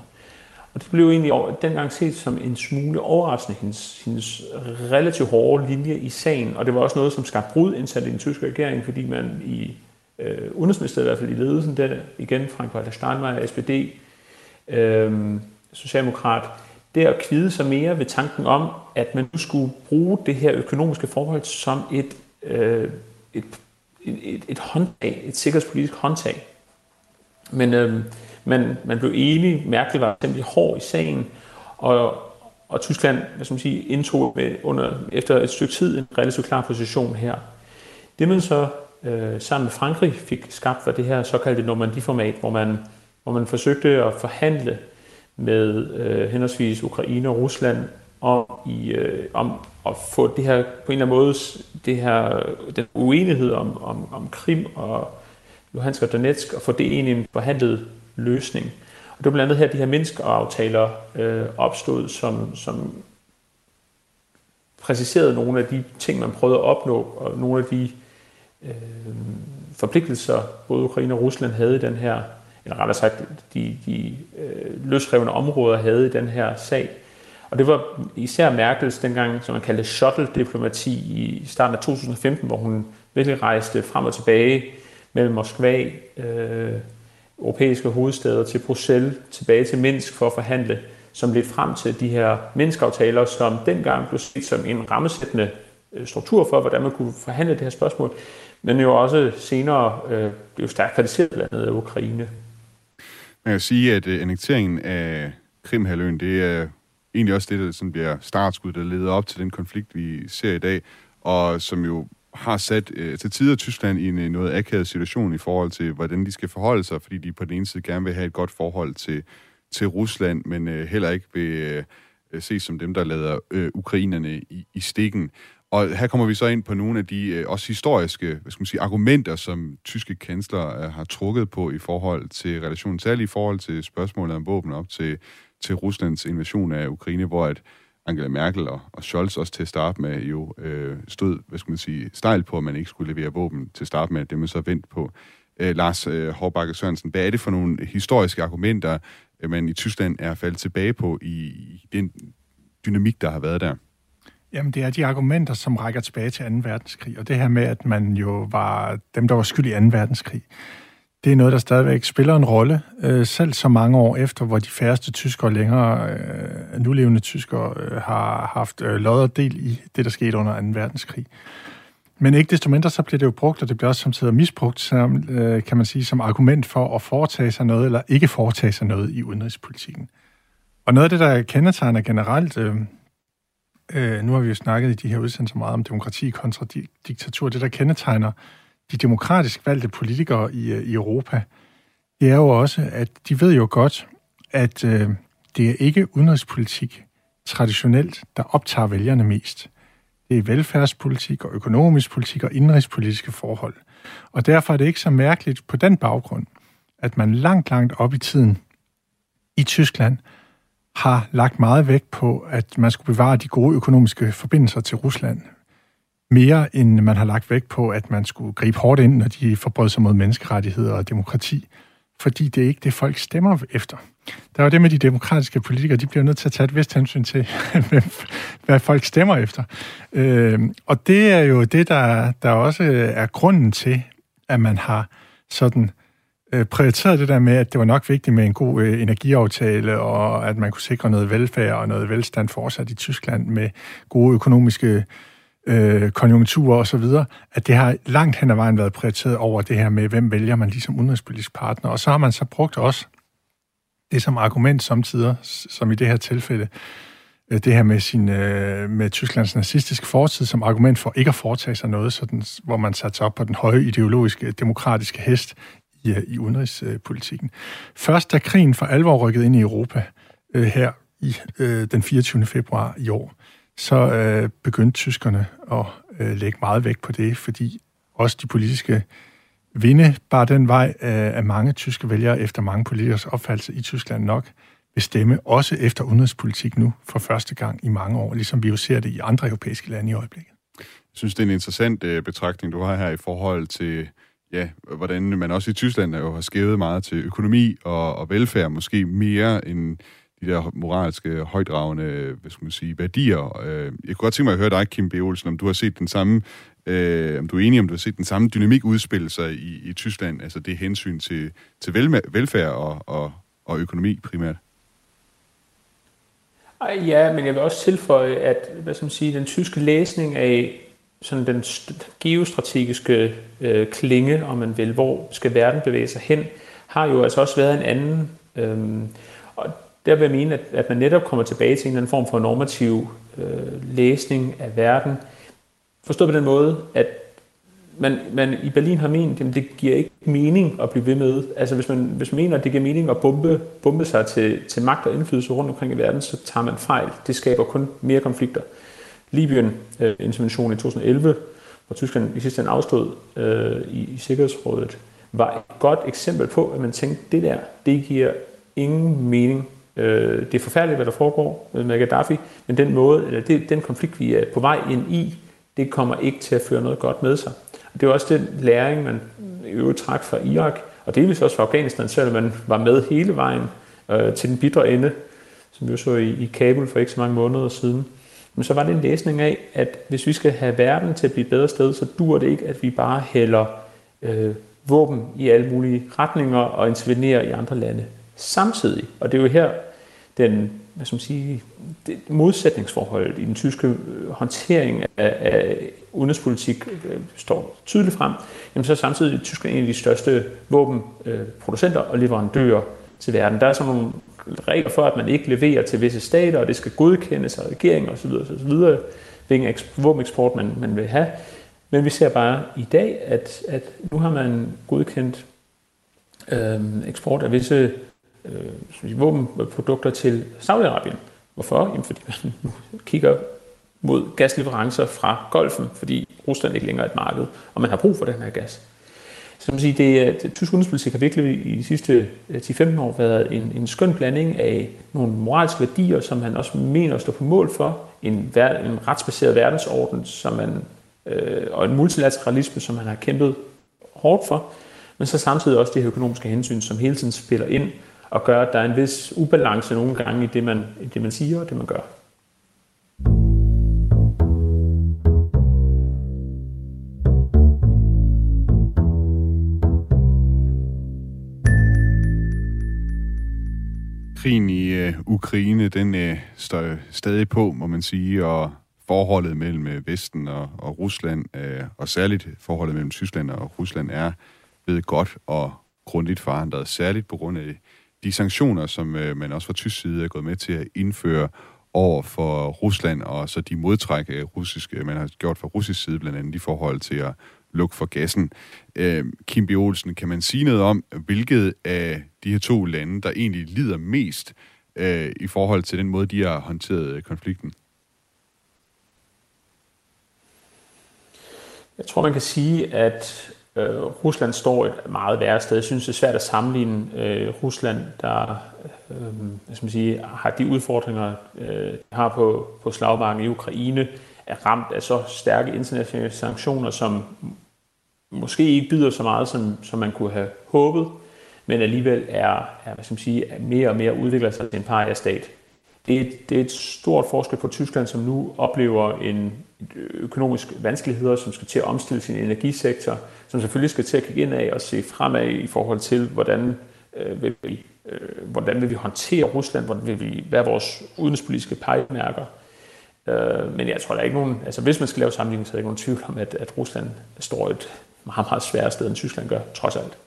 Og det blev egentlig over, dengang set som en smule overraskende, hendes, hendes relativt hårde linje i sagen. Og det var også noget, som skabte brud indsat i den tyske regering, fordi man i øh, udenrigsministeriet, i hvert fald i ledelsen der, igen Frank-Walter Steinmeier, SPD, øh, Socialdemokrat, der kvide sig mere ved tanken om, at man nu skulle bruge det her økonomiske forhold som et, øh, et et, et håndtag, et sikkerhedspolitisk håndtag. Men øh, man, man blev enig, Merkel var temmelig hård i sagen, og, og Tyskland hvad skal man sige, indtog med, under, efter et stykke tid en relativt klar position her. Det man så øh, sammen med Frankrig fik skabt var det her såkaldte Normandie-format, hvor man, hvor man forsøgte at forhandle med øh, henholdsvis Ukraine og Rusland om, i, øh, om at få det her på en eller anden måde, det her, den uenighed om, om, om Krim og Luhansk og Donetsk, og få det ind i en forhandlet løsning. Og det var blandt andet her, de her Minsk-aftaler øh, opstod, som, som præciserede nogle af de ting, man prøvede at opnå, og nogle af de øh, forpligtelser, både Ukraine og Rusland havde i den her, eller rettere sagt, de, de øh, løsrevne områder havde i den her sag. Og det var især Merkels dengang, som man kaldte shuttle-diplomati i starten af 2015, hvor hun virkelig rejste frem og tilbage mellem Moskva, øh, europæiske hovedsteder til Bruxelles, tilbage til Minsk for at forhandle, som ledte frem til de her Minsk-aftaler, som dengang blev set som en rammesættende øh, struktur for, hvordan man kunne forhandle det her spørgsmål, men jo også senere øh, blev stærkt kritiseret blandt andet af Ukraine. Man kan sige, at øh, annekteringen af Krimhaløen, det er egentlig også det, der sådan bliver startskud, der leder op til den konflikt, vi ser i dag, og som jo har sat øh, til tider Tyskland i en øh, noget akavet situation i forhold til, hvordan de skal forholde sig, fordi de på den ene side gerne vil have et godt forhold til, til Rusland, men øh, heller ikke vil øh, ses som dem, der lader øh, ukrainerne i, i stikken. Og her kommer vi så ind på nogle af de øh, også historiske hvad skal man sige, argumenter, som tyske kansler øh, har trukket på i forhold til relationen, særligt i forhold til spørgsmålet om våben op til, til Ruslands invasion af Ukraine, hvor at Angela Merkel og, og Scholz også til at starte med jo øh, stod, hvad skal man sige, stejl på, at man ikke skulle levere våben til at starte med, det man så vendt på. Øh, Lars øh, Hårbakke Sørensen, hvad er det for nogle historiske argumenter, øh, man i Tyskland er faldet tilbage på i, i den dynamik, der har været der? Jamen, det er de argumenter, som rækker tilbage til 2. verdenskrig, og det her med, at man jo var dem, der var skyld i 2. verdenskrig. Det er noget, der stadigvæk spiller en rolle, øh, selv så mange år efter, hvor de færreste tyskere længere, øh, nulevende tyskere, øh, har haft øh, lodder del i det, der skete under 2. verdenskrig. Men ikke desto mindre, så bliver det jo brugt, og det bliver også samtidig misbrugt, som, øh, kan man sige, som argument for at foretage sig noget, eller ikke foretage sig noget i udenrigspolitikken. Og noget af det, der kendetegner generelt øh, øh, nu har vi jo snakket i de her udsendelser meget om demokrati kontra di- diktatur. Det, der kendetegner de demokratisk valgte politikere i, øh, i Europa, det er jo også, at de ved jo godt, at øh, det er ikke udenrigspolitik traditionelt, der optager vælgerne mest. Det er velfærdspolitik og økonomisk politik og indrigspolitiske forhold. Og derfor er det ikke så mærkeligt på den baggrund, at man langt, langt op i tiden i Tyskland har lagt meget vægt på, at man skulle bevare de gode økonomiske forbindelser til Rusland. Mere end man har lagt vægt på, at man skulle gribe hårdt ind, når de forbrød sig mod menneskerettigheder og demokrati. Fordi det er ikke det, folk stemmer efter. Der er jo det med de demokratiske politikere, de bliver nødt til at tage et vist hensyn til, hvad folk stemmer efter. Øh, og det er jo det, der, der også er grunden til, at man har sådan øh, prioriteret det der med, at det var nok vigtigt med en god øh, energiaftale, og at man kunne sikre noget velfærd og noget velstand fortsat i Tyskland med gode økonomiske øh, konjunkturer osv., at det har langt hen ad vejen været prioriteret over det her med, hvem vælger man ligesom udenrigspolitisk partner. Og så har man så brugt også det som argument samtidig, som i det her tilfælde, øh, det her med, sin, øh, med Tysklands nazistiske fortid som argument for ikke at foretage sig noget, sådan, hvor man satte sig op på den høje ideologiske, demokratiske hest i, øh, i udenrigspolitikken. Først da krigen for alvor rykkede ind i Europa her i den 24. februar i år, så øh, begyndte tyskerne at øh, lægge meget vægt på det, fordi også de politiske vinde bare den vej, øh, at mange tyske vælgere efter mange politikers opfattelse i Tyskland nok vil stemme også efter udenrigspolitik nu for første gang i mange år, ligesom vi jo ser det i andre europæiske lande i øjeblikket. Jeg synes, det er en interessant øh, betragtning, du har her i forhold til ja, hvordan man også i Tyskland jo har skævet meget til økonomi og, og velfærd, måske mere end de der moralske, højdragende, hvad skal man sige, værdier. Øh, jeg kunne godt tænke mig at høre dig, Kim B. Olsen, om du har set den samme, øh, om du er enig, om du har set den samme dynamik udspille sig i, i Tyskland, altså det hensyn til, til vel, velfærd og, og, og økonomi primært. Ej, Ja, men jeg vil også tilføje, at hvad skal man sige, den tyske læsning af sådan den geostrategiske øh, klinge, om man vil, hvor skal verden bevæge sig hen, har jo altså også været en anden. Øh, der vil jeg mene, at, at man netop kommer tilbage til en eller anden form for normativ øh, læsning af verden. Forstået på den måde, at man, man i Berlin har ment, at det giver ikke mening at blive ved med. Altså hvis man, hvis man mener, at det giver mening at bombe, bombe sig til, til magt og indflydelse rundt omkring i verden, så tager man fejl. Det skaber kun mere konflikter. Libyen-intervention øh, i 2011, hvor Tyskland i sidste ende afstod øh, i, i Sikkerhedsrådet, var et godt eksempel på, at man tænkte, det der, det giver ingen mening. Øh, det er forfærdeligt, hvad der foregår med Gaddafi, men den måde, eller det, den konflikt, vi er på vej ind i, det kommer ikke til at føre noget godt med sig. Og det er også den læring, man i øvrigt træk fra Irak, og delvis også fra Afghanistan, selvom man var med hele vejen øh, til den bidre ende, som vi jo så i, i Kabul for ikke så mange måneder siden. Men så var det en læsning af, at hvis vi skal have verden til at blive et bedre sted, så dur det ikke, at vi bare hælder øh, våben i alle mulige retninger og intervenerer i andre lande samtidig. Og det er jo her, den hvad skal man sige, det modsætningsforholdet i den tyske øh, håndtering af, af udenrigspolitik øh, står tydeligt frem, jamen så er samtidig Tyskland en af de største våbenproducenter øh, og leverandører til verden. Der er sådan nogle regler for, at man ikke leverer til visse stater, og det skal godkendes af regeringen osv. osv. hvilken våbeneksport man, man vil have. Men vi ser bare i dag, at, at nu har man godkendt øh, eksport af visse øh, våbenprodukter til Saudi-Arabien. Hvorfor? Jamen, fordi man kigger mod gasleverancer fra Golfen, fordi Rusland ikke længere er et marked, og man har brug for den her gas. Så man sige, det, øh, det tysk udenrigspolitik har virkelig i de sidste øh, 10-15 år været en, en skøn blanding af nogle moralske værdier, som man også mener at stå på mål for, en, en retsbaseret verdensorden, som man, øh, og en multilateralisme, som man har kæmpet hårdt for, men så samtidig også de her økonomiske hensyn, som hele tiden spiller ind og gør, at der er en vis ubalance nogle gange i det, man, i det, man siger og det, man gør. krigen i øh, Ukraine, den øh, står stadig på, må man sige, og forholdet mellem øh, Vesten og, og Rusland, uh, og særligt forholdet mellem Tyskland og Rusland, er blevet godt og grundigt forandret, særligt på grund af de sanktioner, som øh, man også fra tysk side er gået med til at indføre over for Rusland, og så de modtræk, øh, russiske, øh, man har gjort fra russisk side, blandt andet i forhold til at lukke for gassen. Øh, Kim B. Olsen, kan man sige noget om, hvilket af de her to lande, der egentlig lider mest øh, i forhold til den måde, de har håndteret øh, konflikten? Jeg tror, man kan sige, at øh, Rusland står et meget værre sted. Jeg synes, det er svært at sammenligne øh, Rusland, der øh, hvad skal man sige, har de udfordringer, øh, har på, på slagmarken i Ukraine, er ramt af så stærke internationale sanktioner, som måske ikke byder så meget, som, som man kunne have håbet, men alligevel er, er hvad skal man sige, er mere og mere udvikler sig til en paria-stat. Det er, det er et stort forskel på Tyskland, som nu oplever en økonomiske vanskeligheder, som skal til at omstille sin energisektor, som selvfølgelig skal til at kigge ind af og se fremad i forhold til, hvordan øh, vil vi, øh, hvordan vil vi håndtere Rusland, hvordan vil vi, hvad er vores udenrigspolitiske pejlemærker. Øh, men jeg tror, der er ikke nogen, altså hvis man skal lave sammenligning, så er der ikke nogen tvivl om, at, at Rusland står et meget, meget sværere sted, end Tyskland gør, trods alt.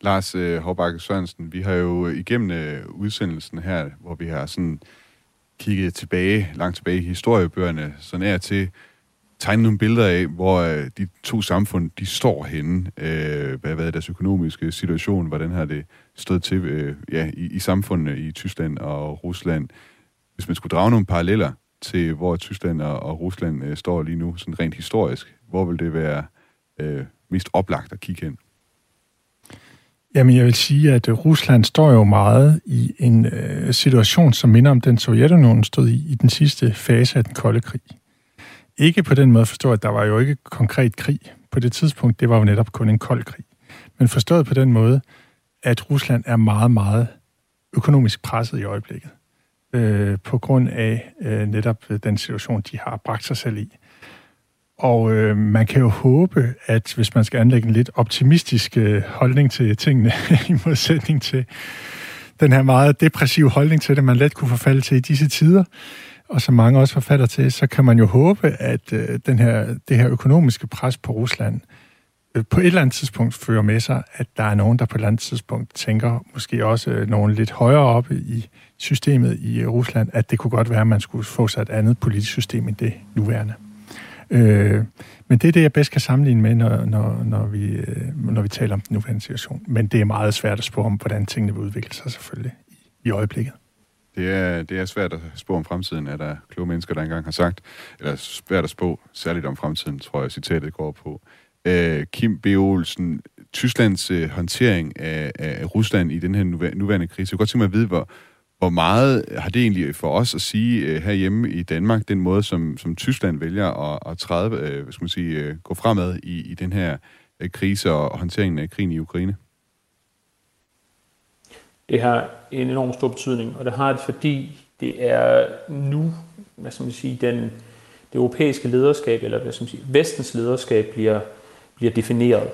Lars øh, Håbakke Sørensen, vi har jo igennem øh, udsendelsen her, hvor vi har sådan kigget tilbage, langt tilbage i historiebøgerne, så nær til tegne nogle billeder af, hvor øh, de to samfund, de står henne. Øh, hvad, har været deres økonomiske situation? Hvordan har det stået til øh, ja, i, i samfundene i Tyskland og Rusland? Hvis man skulle drage nogle paralleller til, hvor Tyskland og, og Rusland øh, står lige nu, sådan rent historisk, hvor vil det være øh, mest oplagt at kigge hen? Jamen, jeg vil sige, at øh, Rusland står jo meget i en øh, situation, som minder om den Sovjetunionen stod i i den sidste fase af den kolde krig. Ikke på den måde forstå, at der var jo ikke konkret krig på det tidspunkt. Det var jo netop kun en kold krig. Men forstået på den måde, at Rusland er meget, meget økonomisk presset i øjeblikket. Øh, på grund af øh, netop øh, den situation, de har bragt sig selv i. Og øh, man kan jo håbe, at hvis man skal anlægge en lidt optimistisk øh, holdning til tingene, i modsætning til den her meget depressive holdning til det, man let kunne forfalde til i disse tider, og som mange også forfalder til, så kan man jo håbe, at øh, den her, det her økonomiske pres på Rusland øh, på et eller andet tidspunkt fører med sig, at der er nogen, der på et eller andet tidspunkt tænker, måske også øh, nogen lidt højere oppe i systemet i Rusland, at det kunne godt være, at man skulle få sig et andet politisk system end det nuværende. Øh, men det er det, jeg bedst kan sammenligne med, når, når, når, vi, øh, når vi taler om den nuværende situation. Men det er meget svært at spå om, hvordan tingene vil udvikle sig selvfølgelig i, i øjeblikket. Det er, det er svært at spå om fremtiden, er der kloge mennesker, der engang har sagt. Eller svært at spå, særligt om fremtiden, tror jeg, citatet går på. Øh, Kim B. Olsen, Tysklands øh, håndtering af, af Rusland i den her nuværende krise. Jeg kunne godt tænke mig at vide, hvor, hvor meget har det egentlig for os at sige øh, herhjemme i Danmark, den måde, som, som Tyskland vælger at, at træde, øh, hvad skal man sige, øh, gå fremad i, i den her øh, krise og håndteringen af krigen i Ukraine? Det har en enorm stor betydning, og det har det, fordi det er nu, hvad skal man sige, den, det europæiske lederskab, eller hvad skal man sige, vestens lederskab bliver bliver defineret.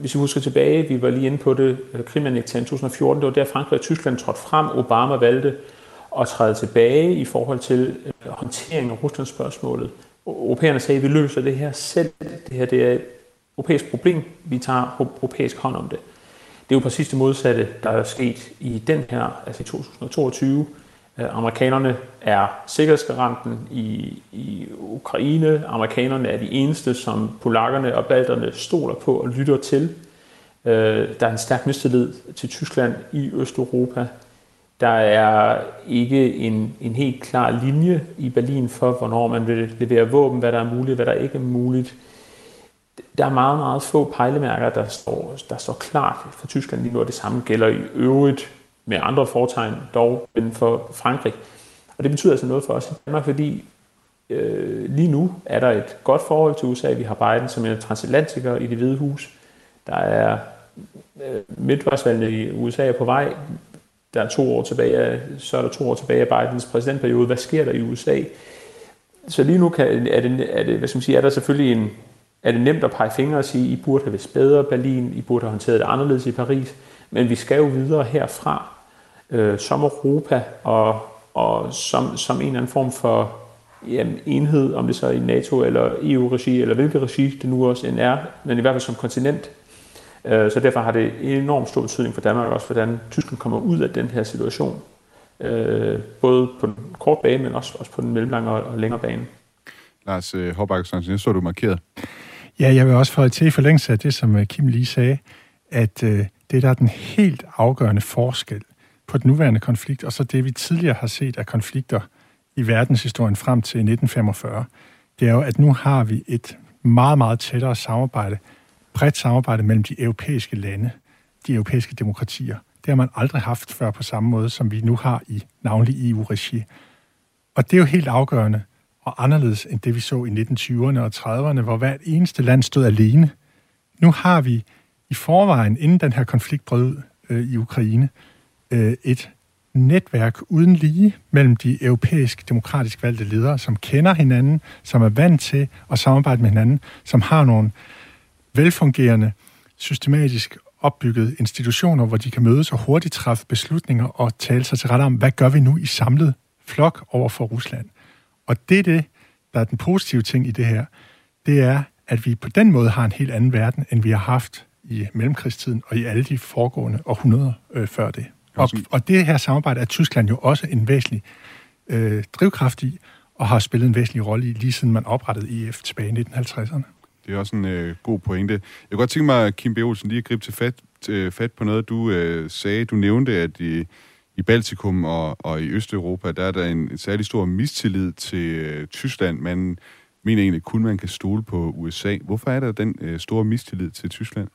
Hvis vi husker tilbage, vi var lige inde på det, øh, krimannekteringen 2014, det var der Frankrig og Tyskland trådte frem. Obama valgte at træde tilbage i forhold til øh, håndteringen håndtering af Ruslands spørgsmålet. Europæerne sagde, at vi løser det her selv. Det her det er et europæisk problem. Vi tager europæisk hånd om det. Det er jo præcis det modsatte, der er sket i den her, altså i 2022, Øh, amerikanerne er sikkerhedsgaranten i, i Ukraine. Amerikanerne er de eneste, som polakkerne og balterne stoler på og lytter til. Øh, der er en stærk mistillid til Tyskland i Østeuropa. Der er ikke en, en helt klar linje i Berlin for, hvornår man vil levere våben, hvad der er muligt, hvad der ikke er muligt. Der er meget, meget få pejlemærker, der står, der står klart for Tyskland lige nu, og det samme gælder i øvrigt med andre fortegn, dog inden for Frankrig. Og det betyder altså noget for os i Danmark, fordi øh, lige nu er der et godt forhold til USA. Vi har Biden som en transatlantiker i det hvide hus. Der er øh, midtvejsvalgene i USA er på vej. Der er to år tilbage, så er der to år tilbage af Bidens præsidentperiode. Hvad sker der i USA? Så lige nu kan, er, det, er, det, hvad skal man sige, er der selvfølgelig en, er det nemt at pege fingre og sige, I burde have været bedre Berlin, I burde have håndteret det anderledes i Paris, men vi skal jo videre herfra øh, som Europa og, og som, som en eller anden form for jamen, enhed, om det så er i NATO eller EU-regi, eller hvilket regi det nu også end er, men i hvert fald som kontinent. Øh, så derfor har det enormt stor betydning for Danmark også, hvordan Tyskland kommer ud af den her situation. Øh, både på den korte bane, men også, også på den mellemlange og, længere bane. Lars øh, Håbakke Sørensen, jeg så du markeret. Ja, jeg vil også få til i forlængelse af det, som Kim lige sagde, at det der er den helt afgørende forskel på den nuværende konflikt, og så det, vi tidligere har set af konflikter i verdenshistorien frem til 1945, det er jo, at nu har vi et meget, meget tættere samarbejde, bredt samarbejde mellem de europæiske lande, de europæiske demokratier. Det har man aldrig haft før på samme måde, som vi nu har i navnlig EU-regi. Og det er jo helt afgørende og anderledes end det, vi så i 1920'erne og 30'erne, hvor hvert eneste land stod alene. Nu har vi i forvejen, inden den her konflikt brød øh, i Ukraine, øh, et netværk uden lige mellem de europæisk demokratisk valgte ledere, som kender hinanden, som er vant til at samarbejde med hinanden, som har nogle velfungerende, systematisk opbygget institutioner, hvor de kan mødes og hurtigt træffe beslutninger og tale sig til rette om, hvad gør vi nu i samlet flok over for Rusland. Og det er det, der er den positive ting i det her. Det er, at vi på den måde har en helt anden verden, end vi har haft i mellemkrigstiden og i alle de foregående århundreder øh, før det. Og, og det her samarbejde er Tyskland jo også en væsentlig øh, drivkraft i, og har spillet en væsentlig rolle i, lige siden man oprettede EF tilbage i 1950'erne. Det er også en øh, god pointe. Jeg kunne godt tænke mig, Kim B. Olsen, lige at gribe til fat, til fat på noget, du øh, sagde. Du nævnte, at i, i Baltikum og, og i Østeuropa, der er der en, en særlig stor mistillid til øh, Tyskland. Man mener egentlig kun, man kan stole på USA. Hvorfor er der den øh, store mistillid til Tyskland?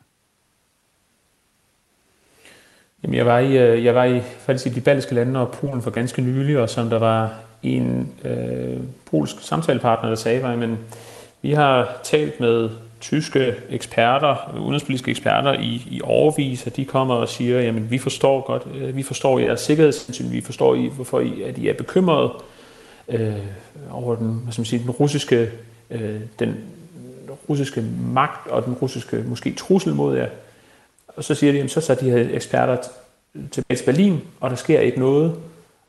Jamen, jeg var i, øh, jeg var i faktisk i de baltiske lande og Polen for ganske nylig, og som der var en øh, polsk samtalepartner, der sagde, var, men vi har talt med tyske eksperter, udenrigspolitiske eksperter i, i overvis, og de kommer og siger, jamen vi forstår godt, øh, vi forstår jeres sikkerhedshensyn, vi forstår, I, hvorfor I, at I er bekymrede øh, over den, hvad skal man sige, den russiske, øh, den russiske magt og den russiske måske trussel mod jer. Og så siger de, at så tager de her eksperter tilbage til Berlin, og der sker ikke noget.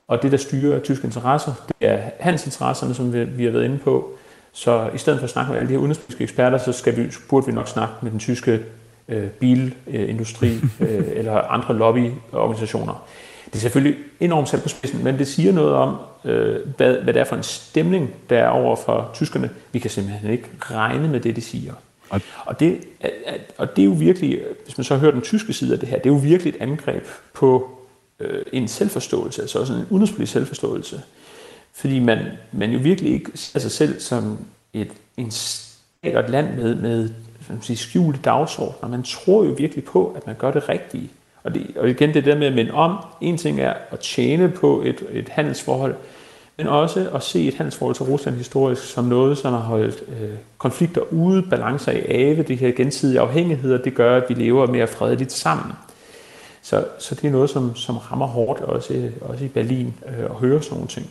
Og det, der styrer tyske interesser, det er handelsinteresserne, som vi, vi har været inde på. Så i stedet for at snakke med alle de her udenrigspolitiske eksperter, så skal vi, burde vi nok snakke med den tyske øh, bilindustri øh, eller andre lobbyorganisationer. Det er selvfølgelig enormt sat på spidsen, men det siger noget om, øh, hvad, hvad det er for en stemning, der er over for tyskerne. Vi kan simpelthen ikke regne med det, de siger. Og, og, det, og det er jo virkelig, hvis man så hører den tyske side af det her, det er jo virkelig et angreb på øh, en selvforståelse, altså også en udenrigspolitisk selvforståelse. Fordi man, man jo virkelig ikke ser sig selv som et, en stat og et land med, med sige, skjulte dagsordner. Man tror jo virkelig på, at man gør det rigtige. Og, det, og igen det der med at minde om, en ting er at tjene på et, et handelsforhold, men også at se et handelsforhold til Rusland historisk som noget, som har holdt øh, konflikter ude, balancer i ave, de her gensidige afhængigheder, det gør, at vi lever mere fredeligt sammen. Så, så det er noget, som, som rammer hårdt også, øh, også i Berlin øh, at høre sådan nogle ting.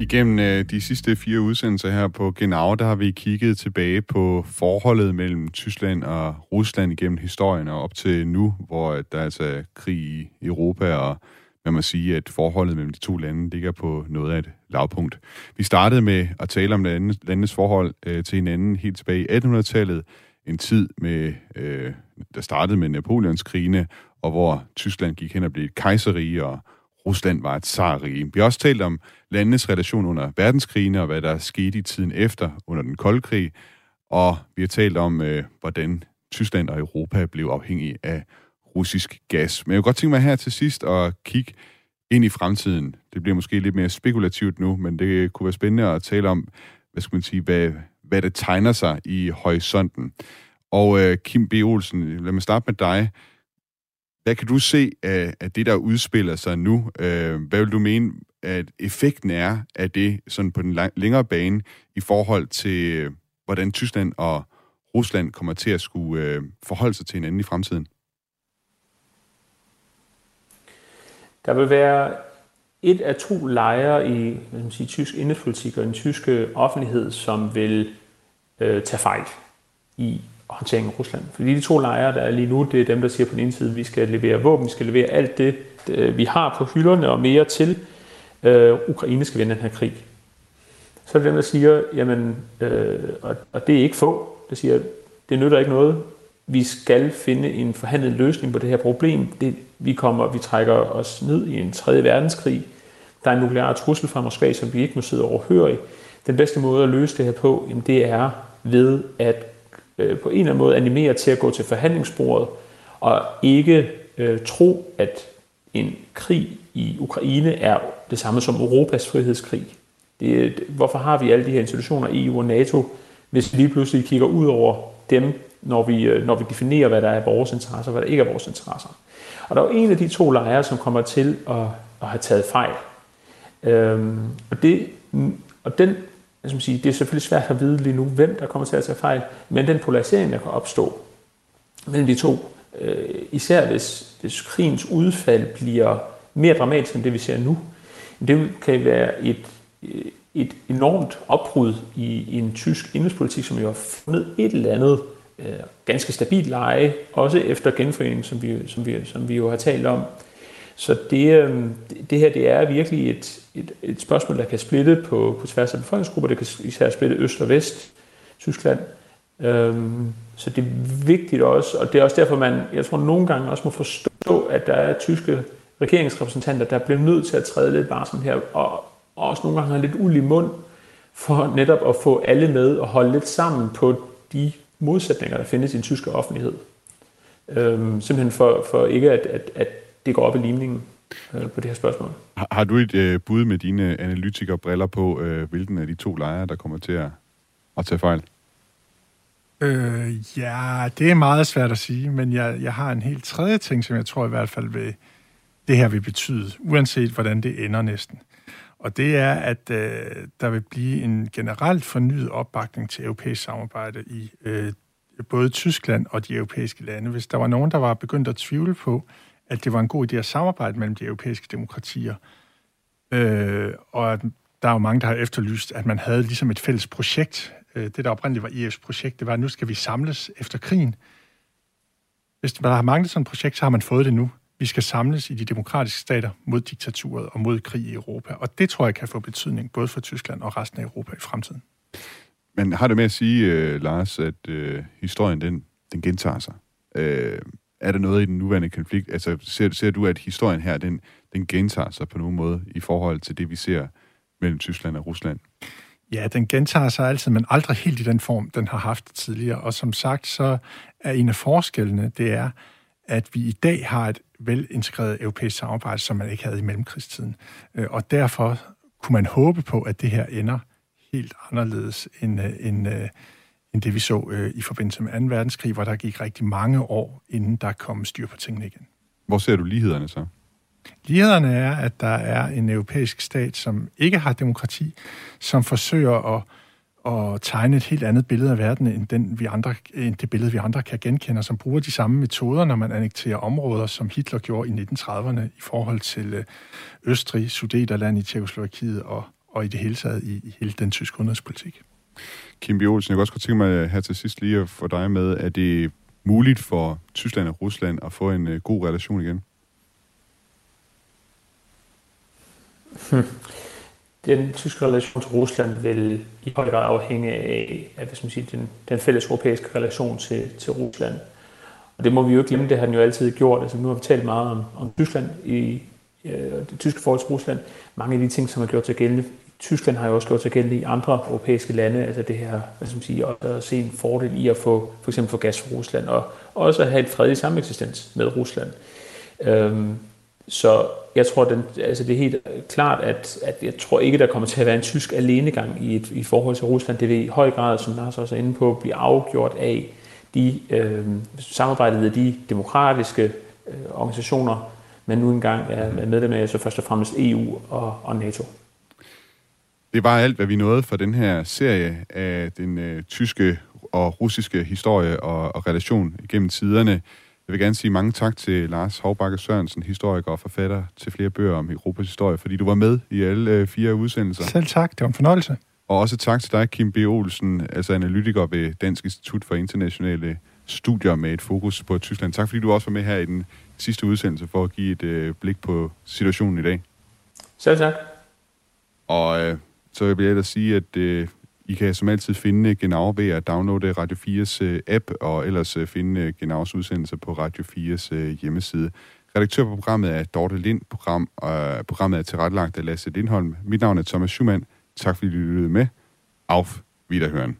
Igennem øh, de sidste fire udsendelser her på Genau, der har vi kigget tilbage på forholdet mellem Tyskland og Rusland igennem historien og op til nu, hvor der altså er krig i Europa, og man må sige, at forholdet mellem de to lande ligger på noget af et lavpunkt. Vi startede med at tale om landenes forhold øh, til hinanden helt tilbage i 1800-tallet, en tid, med, øh, der startede med Napoleonskrigene, og hvor Tyskland gik hen og blev et kejserige, og Rusland var et tsarrige. Vi har også talt om landenes relation under verdenskrigene og hvad der skete i tiden efter under den kolde krig. og vi har talt om, øh, hvordan Tyskland og Europa blev afhængige af russisk gas. Men jeg vil godt tænke mig her til sidst at kigge ind i fremtiden. Det bliver måske lidt mere spekulativt nu, men det kunne være spændende at tale om, hvad skal man sige, hvad, hvad det tegner sig i horisonten. Og øh, Kim B. Olsen, lad mig starte med dig. Hvad kan du se af, af det, der udspiller sig nu? Øh, hvad vil du mene, at effekten er af det sådan på den lang, længere bane i forhold til, øh, hvordan Tyskland og Rusland kommer til at skulle øh, forholde sig til hinanden i fremtiden? Der vil være et af to lejre i hvad man sige, tysk indenrigspolitik og den tyske offentlighed, som vil øh, tage fejl i håndteringen af Rusland. Fordi de to lejre, der er lige nu, det er dem, der siger på den ene side, at vi skal levere våben, vi skal levere alt det, øh, vi har på hylderne og mere til. Øh, Ukraine skal vinde den her krig. Så er det dem, der siger, jamen, øh, og, og det er ikke få, der siger, det nytter ikke noget. Vi skal finde en forhandlet løsning på det her problem. Det, vi kommer, vi trækker os ned i en tredje verdenskrig. Der er en nuklear trussel fra Moskva, som vi ikke må sidde overhøre i. Den bedste måde at løse det her på, jamen det er ved at øh, på en eller anden måde animere til at gå til forhandlingsbordet, og ikke øh, tro, at en krig i Ukraine er det samme som Europas frihedskrig. Det, hvorfor har vi alle de her institutioner, EU og NATO, hvis vi lige pludselig kigger ud over dem, når vi, øh, når vi definerer, hvad der er vores interesser og hvad der ikke er vores interesser. Og der er jo en af de to lejre, som kommer til at, at have taget fejl. Øhm, og, det, og den, jeg skal sige, det er selvfølgelig svært at vide lige nu, hvem der kommer til at tage fejl, men den polarisering, der kan opstå mellem de to, øh, især hvis, hvis krigens udfald bliver mere dramatisk end det, vi ser nu, det kan være et, øh, et enormt opbrud i, i en tysk indrigspolitik, som jo har fundet et eller andet øh, ganske stabilt leje, også efter genforeningen, som vi, som, vi, som vi jo har talt om. Så det, øhm, det her det er virkelig et, et, et spørgsmål, der kan splitte på, på tværs af befolkningsgrupper. Det kan især splitte øst og vest, Tyskland. Øhm, så det er vigtigt også, og det er også derfor, man, jeg tror, nogle gange også må forstå, at der er tyske regeringsrepræsentanter, der bliver nødt til at træde lidt varsomt her, og, og også nogle gange har lidt uld i mund, for netop at få alle med og holde lidt sammen på de modsætninger, der findes i den tyske offentlighed. Øhm, simpelthen for, for ikke, at, at, at det går op i limningen øh, på det her spørgsmål. Har, har du et øh, bud med dine analytikerbriller på, øh, hvilken af de to lejre, der kommer til at, at tage fejl? Øh, ja, det er meget svært at sige, men jeg, jeg har en helt tredje ting, som jeg tror i hvert fald vil, det her vil betyde, uanset hvordan det ender næsten. Og det er, at øh, der vil blive en generelt fornyet opbakning til europæisk samarbejde i øh, både Tyskland og de europæiske lande. Hvis der var nogen, der var begyndt at tvivle på, at det var en god idé at samarbejde mellem de europæiske demokratier, øh, og at der er jo mange, der har efterlyst, at man havde ligesom et fælles projekt. Øh, det, der oprindeligt var EF's projekt, det var, at nu skal vi samles efter krigen. Hvis der har manglet sådan et projekt, så har man fået det nu vi skal samles i de demokratiske stater mod diktaturet og mod krig i Europa. Og det tror jeg kan få betydning både for Tyskland og resten af Europa i fremtiden. Men har det med at sige, uh, Lars, at uh, historien den, den gentager sig? Uh, er der noget i den nuværende konflikt? Altså, ser, ser du, at historien her, den, den gentager sig på nogen måde i forhold til det, vi ser mellem Tyskland og Rusland? Ja, den gentager sig altid, men aldrig helt i den form, den har haft tidligere. Og som sagt, så er en af forskellene, det er, at vi i dag har et velintegreret europæisk samarbejde, som man ikke havde i mellemkrigstiden. Øh, og derfor kunne man håbe på, at det her ender helt anderledes end, øh, end, øh, end det, vi så i forbindelse med 2. verdenskrig, hvor der gik rigtig mange år, inden der kom styr på tingene igen. Hvor ser du lighederne så? Lighederne er, at der er en europæisk stat, som ikke har demokrati, som forsøger at og tegne et helt andet billede af verden, end, den, vi andre, end det billede, vi andre kan genkende, som bruger de samme metoder, når man annekterer områder, som Hitler gjorde i 1930'erne i forhold til øh, Østrig, Sudeterland i Tjekoslovakiet og, og i det hele taget i, i hele den tyske udenrigspolitik. Kim B. Olsen, jeg kan også godt tænke mig øh, her til sidst lige at få dig med, at det muligt for Tyskland og Rusland at få en uh, god relation igen? Hmm. den tyske relation til Rusland vil i høj grad afhænge af, af hvad skal man sige, den, den fælles europæiske relation til, til Rusland. Og det må vi jo ikke glemme, det har den jo altid gjort. Altså, nu har vi talt meget om, om Tyskland i øh, det tyske forhold til Rusland. Mange af de ting, som har gjort sig gældende Tyskland har jo også gjort sig gældende i andre europæiske lande, altså det her, hvad skal man sige, at se en fordel i at få, for eksempel få gas fra Rusland, og også at have en fredelig sameksistens med Rusland. Øhm, så jeg tror, den, altså det er helt klart, at, at jeg tror ikke, der kommer til at være en tysk alenegang i, et, i forhold til Rusland. Det vil i høj grad, som Lars også er inde på, blive afgjort af de øh, samarbejdet ved de demokratiske øh, organisationer, man nu engang er medlem af, så først og fremmest EU og, og NATO. Det var alt, hvad vi nåede for den her serie af den øh, tyske og russiske historie og, og relation gennem tiderne. Jeg vil gerne sige mange tak til Lars Hovbakke Sørensen, historiker og forfatter til flere bøger om Europas historie, fordi du var med i alle øh, fire udsendelser. Selv tak, det var en fornøjelse. Og også tak til dig, Kim B. Olsen, altså analytiker ved Dansk Institut for Internationale Studier med et fokus på Tyskland. Tak fordi du også var med her i den sidste udsendelse for at give et øh, blik på situationen i dag. Selv tak. Og øh, så vil jeg da sige, at øh, I kan som altid finde Genau ved at downloade Radio 4's øh, app, og ellers øh, finde øh, Genaus udsendelse på Radio 4's øh, hjemmeside. Redaktør på programmet er Dorte Lind. Program, øh, programmet er tilrettelagt af Lasse Lindholm. Mit navn er Thomas Schumann. Tak fordi du lyttede med. Auf Wiederhören.